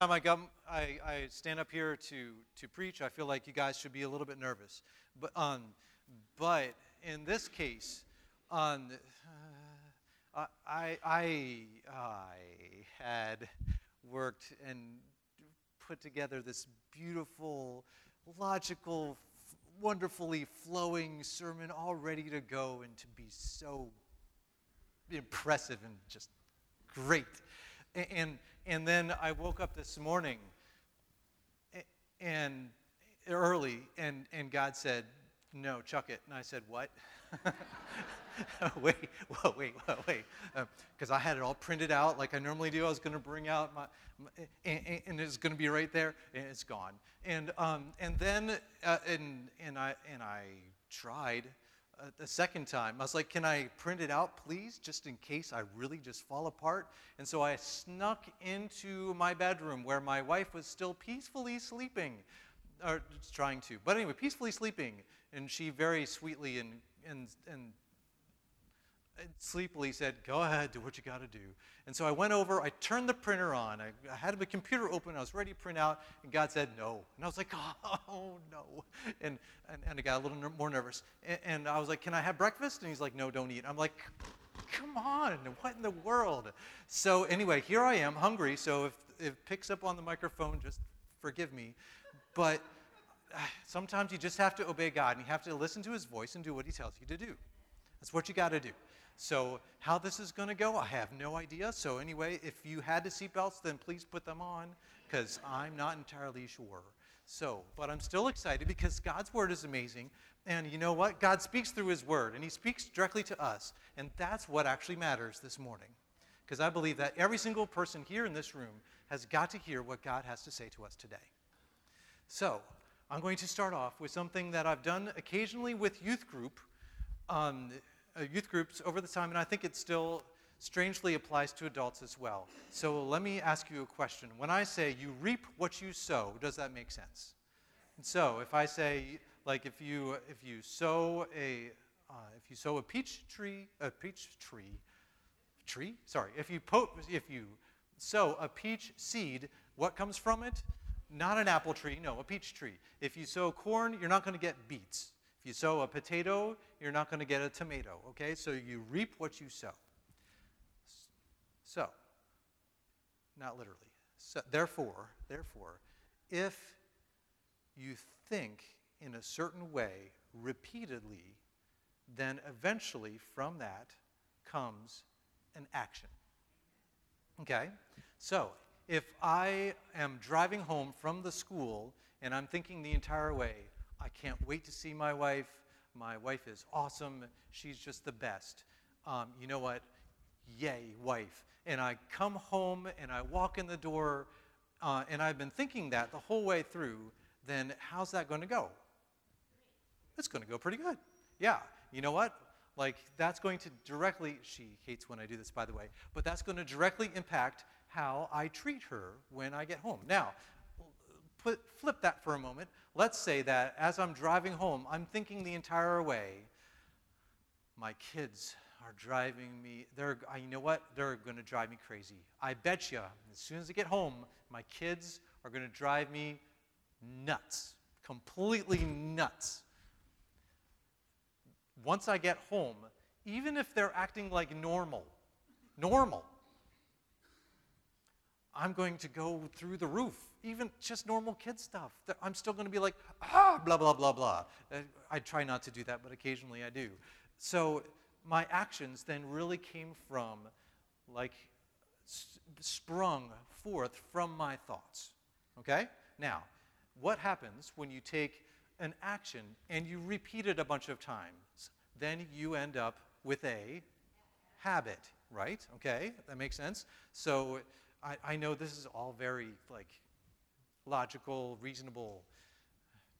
time I, come, I, I stand up here to, to preach, I feel like you guys should be a little bit nervous. But, um, but in this case, um, uh, I, I, I had worked and put together this beautiful, logical, wonderfully flowing sermon all ready to go and to be so impressive and just great. And, and then I woke up this morning and early, and, and God said, No, chuck it. And I said, What? wait, whoa, wait, whoa, wait. Because uh, I had it all printed out like I normally do. I was going to bring out my, my and, and, it's going to be right there, and it's gone. And, um, and then, uh, and, and, I, and I tried a second time. I was like, Can I print it out, please, just in case I really just fall apart? And so I snuck into my bedroom where my wife was still peacefully sleeping, or trying to. But anyway, peacefully sleeping. And she very sweetly and, and, and sleepily said, Go ahead, do what you got to do. And so I went over, I turned the printer on, I, I had the computer open, I was ready to print out, and God said, No. And I was like, Oh, no. And, and, and I got a little ner- more nervous. And, and I was like, Can I have breakfast? And he's like, No, don't eat. I'm like, Come on, what in the world? So anyway, here I am, hungry. So if, if it picks up on the microphone, just forgive me. But uh, sometimes you just have to obey God and you have to listen to his voice and do what he tells you to do. That's what you got to do. So, how this is going to go, I have no idea. So, anyway, if you had the seatbelts, then please put them on because I'm not entirely sure. So, but I'm still excited because God's word is amazing. And you know what? God speaks through his word, and he speaks directly to us. And that's what actually matters this morning. Because I believe that every single person here in this room has got to hear what God has to say to us today. So, I'm going to start off with something that I've done occasionally with youth group. Um, youth groups over the time, and I think it still strangely applies to adults as well. So let me ask you a question. When I say you reap what you sow, does that make sense? And so if I say, like, if you if you sow a uh, if you sow a peach tree, a peach tree, tree, sorry, if you po- if you sow a peach seed, what comes from it? Not an apple tree, no, a peach tree. If you sow corn, you're not going to get beets. You sow a potato, you're not going to get a tomato, okay? So you reap what you sow. So, not literally. So, therefore, therefore, if you think in a certain way repeatedly, then eventually from that comes an action. Okay? So, if I am driving home from the school and I'm thinking the entire way, I can't wait to see my wife. My wife is awesome. She's just the best. Um, you know what? Yay, wife. And I come home and I walk in the door, uh, and I've been thinking that the whole way through, then how's that going to go? It's going to go pretty good. Yeah. You know what? Like, that's going to directly, she hates when I do this, by the way, but that's going to directly impact how I treat her when I get home. Now, put, flip that for a moment. Let's say that as I'm driving home, I'm thinking the entire way, my kids are driving me, they're, you know what? They're going to drive me crazy. I bet you, as soon as I get home, my kids are going to drive me nuts, completely nuts. Once I get home, even if they're acting like normal, normal, I'm going to go through the roof even just normal kid stuff. I'm still going to be like, ah, blah, blah, blah, blah. Uh, I try not to do that, but occasionally I do. So my actions then really came from, like, sprung forth from my thoughts. Okay? Now, what happens when you take an action and you repeat it a bunch of times? Then you end up with a habit, right? Okay? That makes sense? So I, I know this is all very, like, logical, reasonable.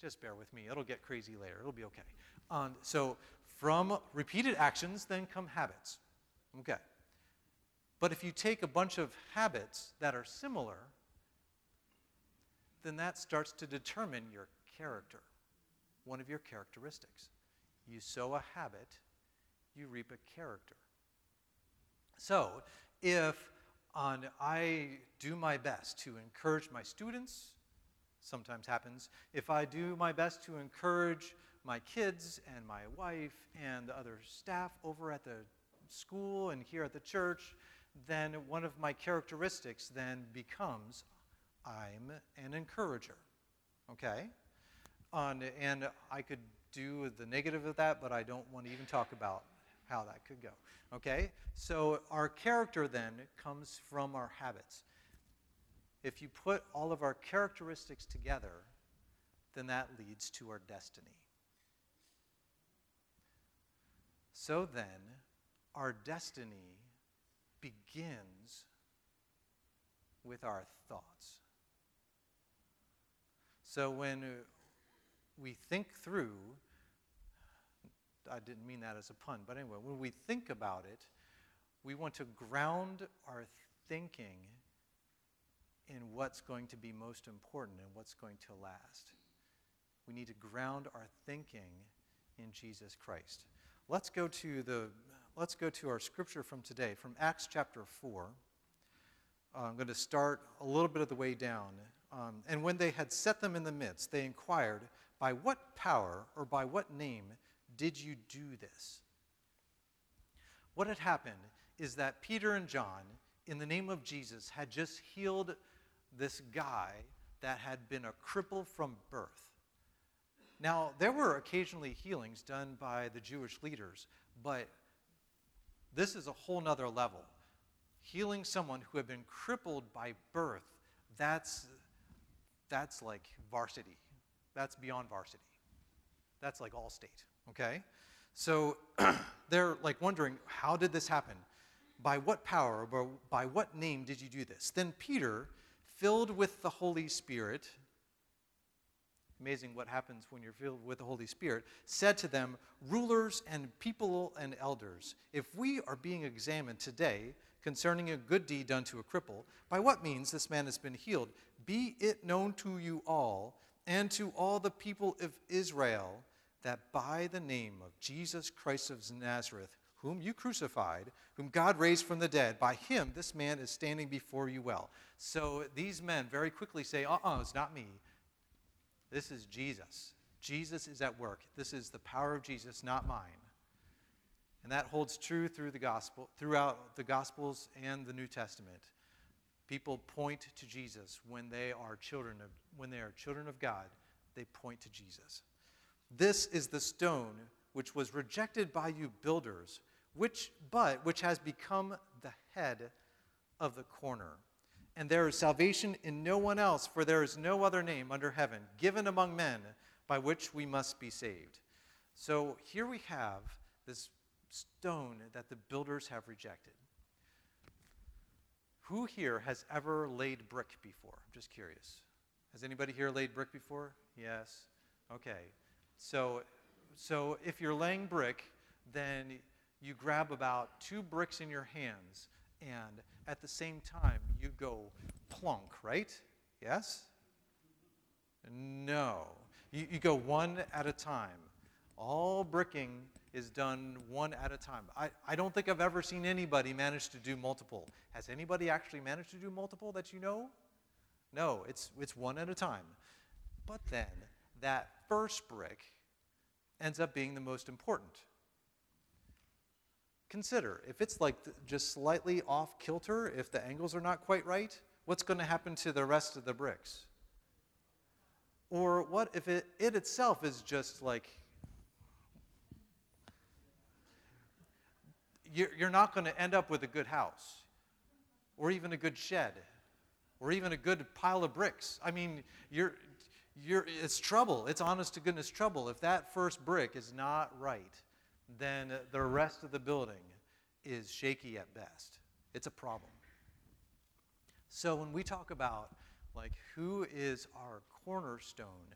Just bear with me. It'll get crazy later. It'll be okay. Um, so, from repeated actions, then come habits. Okay. But if you take a bunch of habits that are similar, then that starts to determine your character, one of your characteristics. You sow a habit, you reap a character. So, if on I do my best to encourage my students, sometimes happens, if I do my best to encourage my kids and my wife and the other staff over at the school and here at the church, then one of my characteristics then becomes I'm an encourager. Okay? On, and I could do the negative of that, but I don't want to even talk about how that could go. Okay? So our character then comes from our habits. If you put all of our characteristics together, then that leads to our destiny. So then, our destiny begins with our thoughts. So when we think through, I didn't mean that as a pun, but anyway, when we think about it, we want to ground our thinking in what's going to be most important and what's going to last. We need to ground our thinking in Jesus Christ. Let's go to the let's go to our scripture from today, from Acts chapter 4. Uh, I'm going to start a little bit of the way down. Um, and when they had set them in the midst, they inquired, By what power or by what name did you do this? What had happened is that Peter and John, in the name of Jesus, had just healed this guy that had been a cripple from birth. Now, there were occasionally healings done by the Jewish leaders, but this is a whole nother level. Healing someone who had been crippled by birth, that's, that's like varsity. That's beyond varsity. That's like all state, okay? So they're like wondering, how did this happen? By what power, or by what name did you do this? Then Peter, filled with the Holy Spirit, amazing what happens when you're filled with the Holy Spirit, said to them, Rulers and people and elders, if we are being examined today concerning a good deed done to a cripple, by what means this man has been healed, be it known to you all and to all the people of Israel that by the name of Jesus Christ of Nazareth, whom you crucified, whom God raised from the dead, by him this man is standing before you well. So these men very quickly say, uh uh-uh, uh, it's not me. This is Jesus. Jesus is at work. This is the power of Jesus, not mine. And that holds true through the gospel, throughout the gospels and the New Testament. People point to Jesus when they are children of when they are children of God, they point to Jesus. This is the stone which was rejected by you builders, which but which has become the head of the corner. And there is salvation in no one else, for there is no other name under heaven given among men by which we must be saved. So here we have this stone that the builders have rejected. Who here has ever laid brick before? I'm just curious. Has anybody here laid brick before? Yes. Okay. So, so if you're laying brick, then you grab about two bricks in your hands, and at the same time, you go plunk, right? Yes? No. You, you go one at a time. All bricking is done one at a time. I, I don't think I've ever seen anybody manage to do multiple. Has anybody actually managed to do multiple that you know? No, it's, it's one at a time. But then, that first brick ends up being the most important. Consider if it's like just slightly off kilter, if the angles are not quite right, what's going to happen to the rest of the bricks? Or what if it, it itself is just like, you're, you're not going to end up with a good house, or even a good shed, or even a good pile of bricks. I mean, you're, you're, it's trouble. It's honest to goodness trouble. If that first brick is not right, then the rest of the building is shaky at best. It's a problem. So when we talk about like who is our cornerstone,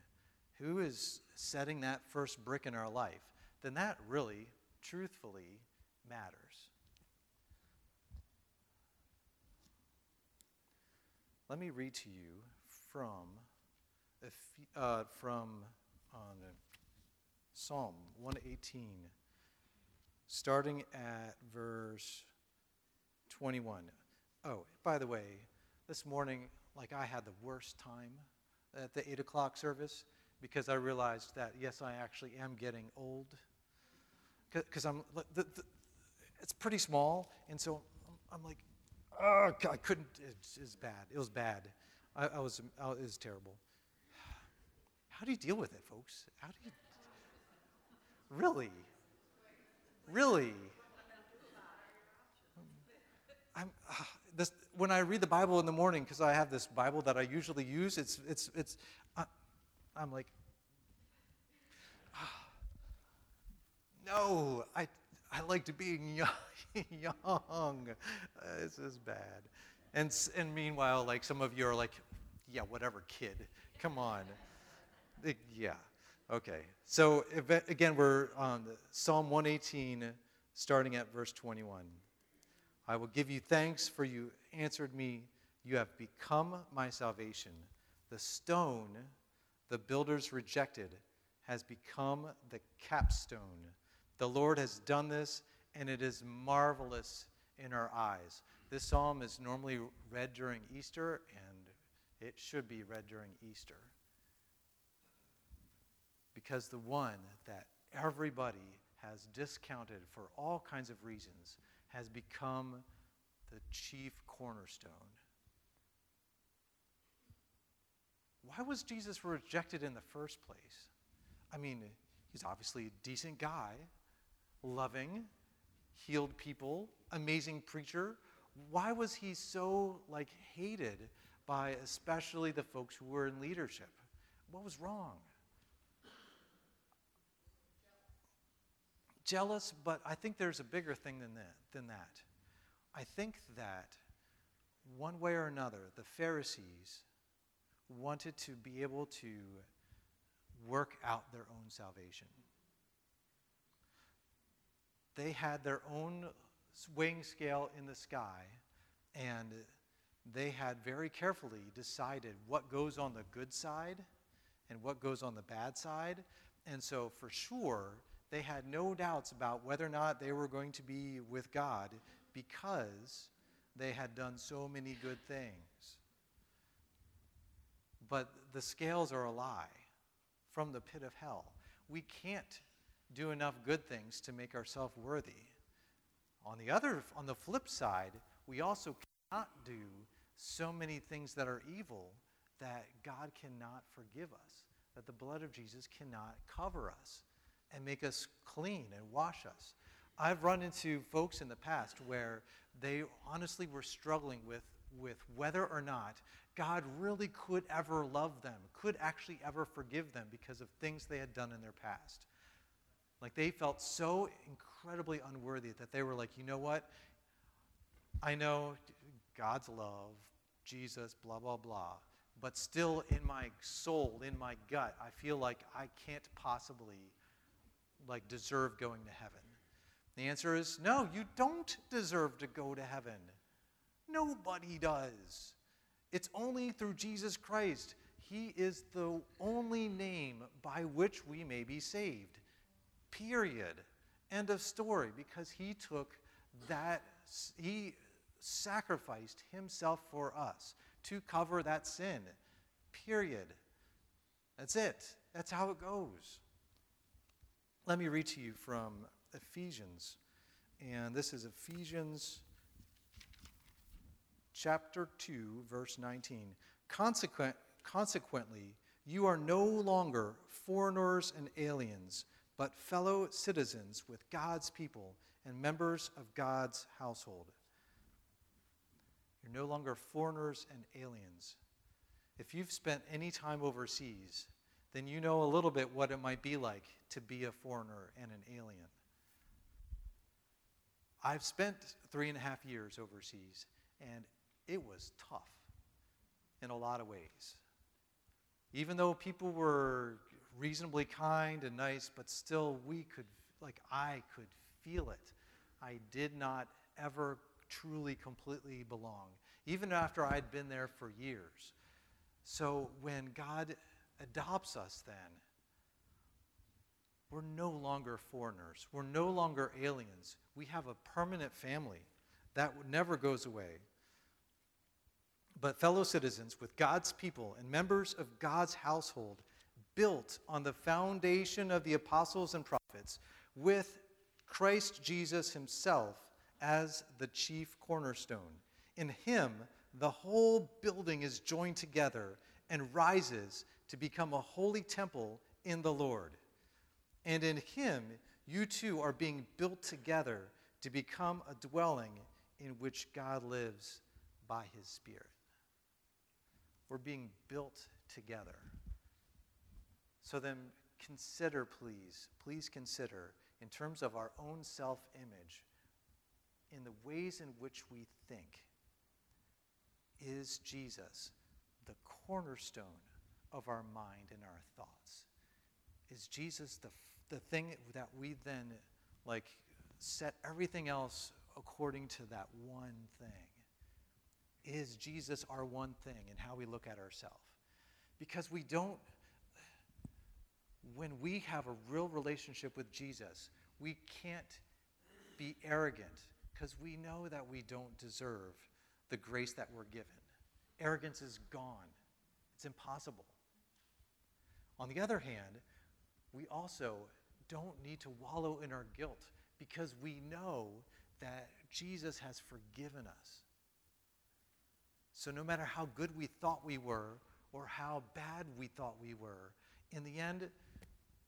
who is setting that first brick in our life, then that really, truthfully, matters. Let me read to you from, uh, from uh, Psalm 118 starting at verse 21. Oh, by the way, this morning, like I had the worst time at the 8 o'clock service because I realized that, yes, I actually am getting old. Because I'm, the, the, it's pretty small, and so I'm, I'm like, oh, God, I couldn't, it was bad. It was bad. I, I was, I, it was terrible. How do you deal with it, folks? How do you, really? Really? I'm, uh, this, when I read the Bible in the morning, because I have this Bible that I usually use, it's, it's, it's, uh, I'm like, ah, no, I, I like to be young. young. Uh, this is bad. And, and meanwhile, like some of you are like, yeah, whatever, kid. Come on. Yeah. Okay. So again, we're on Psalm 118, starting at verse 21. I will give you thanks, for you answered me. You have become my salvation. The stone the builders rejected has become the capstone. The Lord has done this, and it is marvelous in our eyes. This psalm is normally read during Easter, and it should be read during Easter. Because the one that everybody has discounted for all kinds of reasons has become the chief cornerstone. Why was Jesus rejected in the first place? I mean, he's obviously a decent guy, loving, healed people, amazing preacher. Why was he so like hated by especially the folks who were in leadership? What was wrong? Jealous, but I think there's a bigger thing than that, than that. I think that one way or another, the Pharisees wanted to be able to work out their own salvation. They had their own weighing scale in the sky, and they had very carefully decided what goes on the good side and what goes on the bad side. And so, for sure, they had no doubts about whether or not they were going to be with God because they had done so many good things. But the scales are a lie from the pit of hell. We can't do enough good things to make ourselves worthy. On the other on the flip side, we also cannot do so many things that are evil that God cannot forgive us, that the blood of Jesus cannot cover us and make us clean and wash us. I've run into folks in the past where they honestly were struggling with, with whether or not God really could ever love them, could actually ever forgive them because of things they had done in their past. Like they felt so incredibly unworthy that they were like, you know what? I know God's love, Jesus, blah, blah, blah. But still, in my soul, in my gut, I feel like I can't possibly like deserve going to heaven? The answer is no, you don't deserve to go to heaven. Nobody does. It's only through Jesus Christ. He is the only name by which we may be saved. Period. End of story. Because he took that, he sacrificed himself for us to cover that sin. Period. That's it. That's how it goes. Let me read to you from Ephesians. And this is Ephesians chapter 2, verse 19. Consequent, consequently, you are no longer foreigners and aliens, but fellow citizens with God's people and members of God's household. You're no longer foreigners and aliens. If you've spent any time overseas, then you know a little bit what it might be like to be a foreigner and an alien. I've spent three and a half years overseas, and it was tough in a lot of ways. Even though people were reasonably kind and nice, but still we could, like, I could feel it. I did not ever truly, completely belong, even after I'd been there for years. So when God adopts us then, we're no longer foreigners. We're no longer aliens. We have a permanent family that never goes away. but fellow citizens with God's people and members of God's household, built on the foundation of the apostles and prophets, with Christ Jesus himself as the chief cornerstone. In him, the whole building is joined together and rises to become a holy temple in the Lord. And in him, you too are being built together to become a dwelling in which God lives by his Spirit. We're being built together. So then, consider, please, please consider, in terms of our own self image, in the ways in which we think, is Jesus the cornerstone of our mind and our thoughts? Is Jesus the, the thing that we then like set everything else according to that one thing? Is Jesus our one thing in how we look at ourselves? Because we don't, when we have a real relationship with Jesus, we can't be arrogant because we know that we don't deserve the grace that we're given. Arrogance is gone, it's impossible. On the other hand, we also don't need to wallow in our guilt because we know that Jesus has forgiven us. So, no matter how good we thought we were or how bad we thought we were, in the end,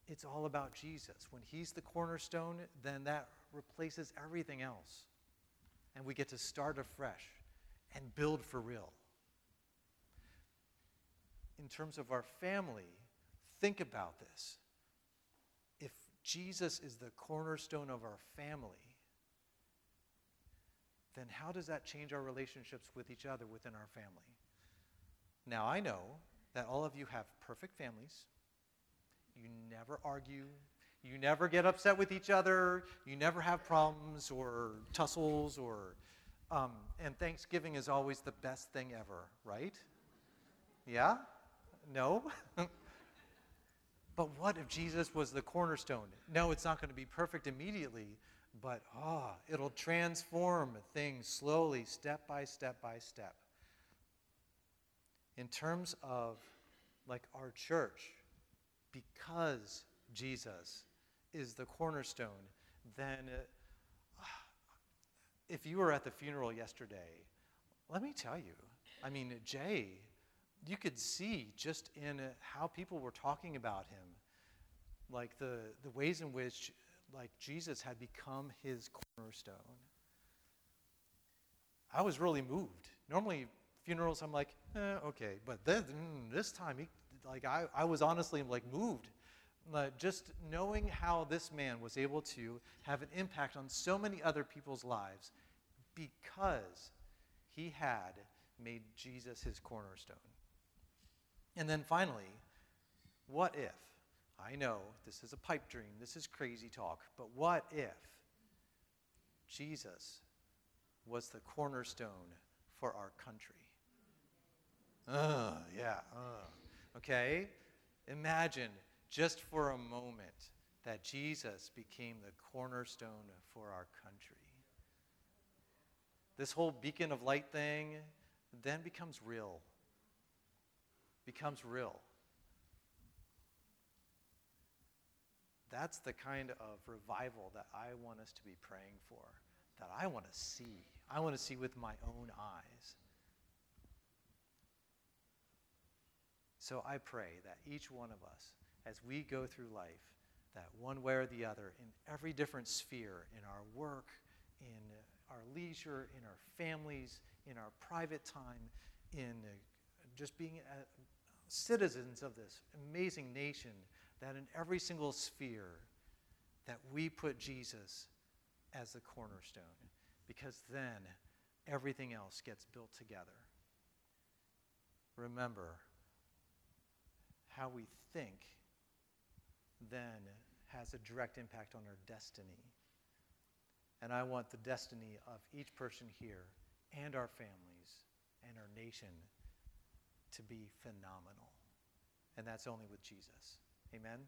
it's all about Jesus. When He's the cornerstone, then that replaces everything else. And we get to start afresh and build for real. In terms of our family, think about this. If Jesus is the cornerstone of our family, then how does that change our relationships with each other within our family? Now, I know that all of you have perfect families. You never argue. You never get upset with each other. You never have problems or tussles or. Um, and Thanksgiving is always the best thing ever, right? Yeah? No? but what if Jesus was the cornerstone? No, it's not going to be perfect immediately, but ah, oh, it'll transform things slowly, step by step by step. In terms of like our church, because Jesus is the cornerstone, then uh, if you were at the funeral yesterday, let me tell you, I mean, Jay, you could see just in how people were talking about him, like the, the ways in which like Jesus had become his cornerstone. I was really moved. Normally, funerals, I'm like, eh, okay. But then, mm, this time, he, like, I, I was honestly like moved. Like, just knowing how this man was able to have an impact on so many other people's lives because he had made Jesus his cornerstone. And then finally, what if? I know this is a pipe dream, this is crazy talk, but what if Jesus was the cornerstone for our country? Uh, yeah, uh. Okay? Imagine just for a moment that Jesus became the cornerstone for our country. This whole beacon of light thing then becomes real. Becomes real. That's the kind of revival that I want us to be praying for, that I want to see. I want to see with my own eyes. So I pray that each one of us, as we go through life, that one way or the other, in every different sphere, in our work, in our leisure, in our families, in our private time, in just being citizens of this amazing nation that in every single sphere that we put Jesus as the cornerstone because then everything else gets built together. Remember, how we think then has a direct impact on our destiny. And I want the destiny of each person here and our families and our nation to be phenomenal. And that's only with Jesus. Amen.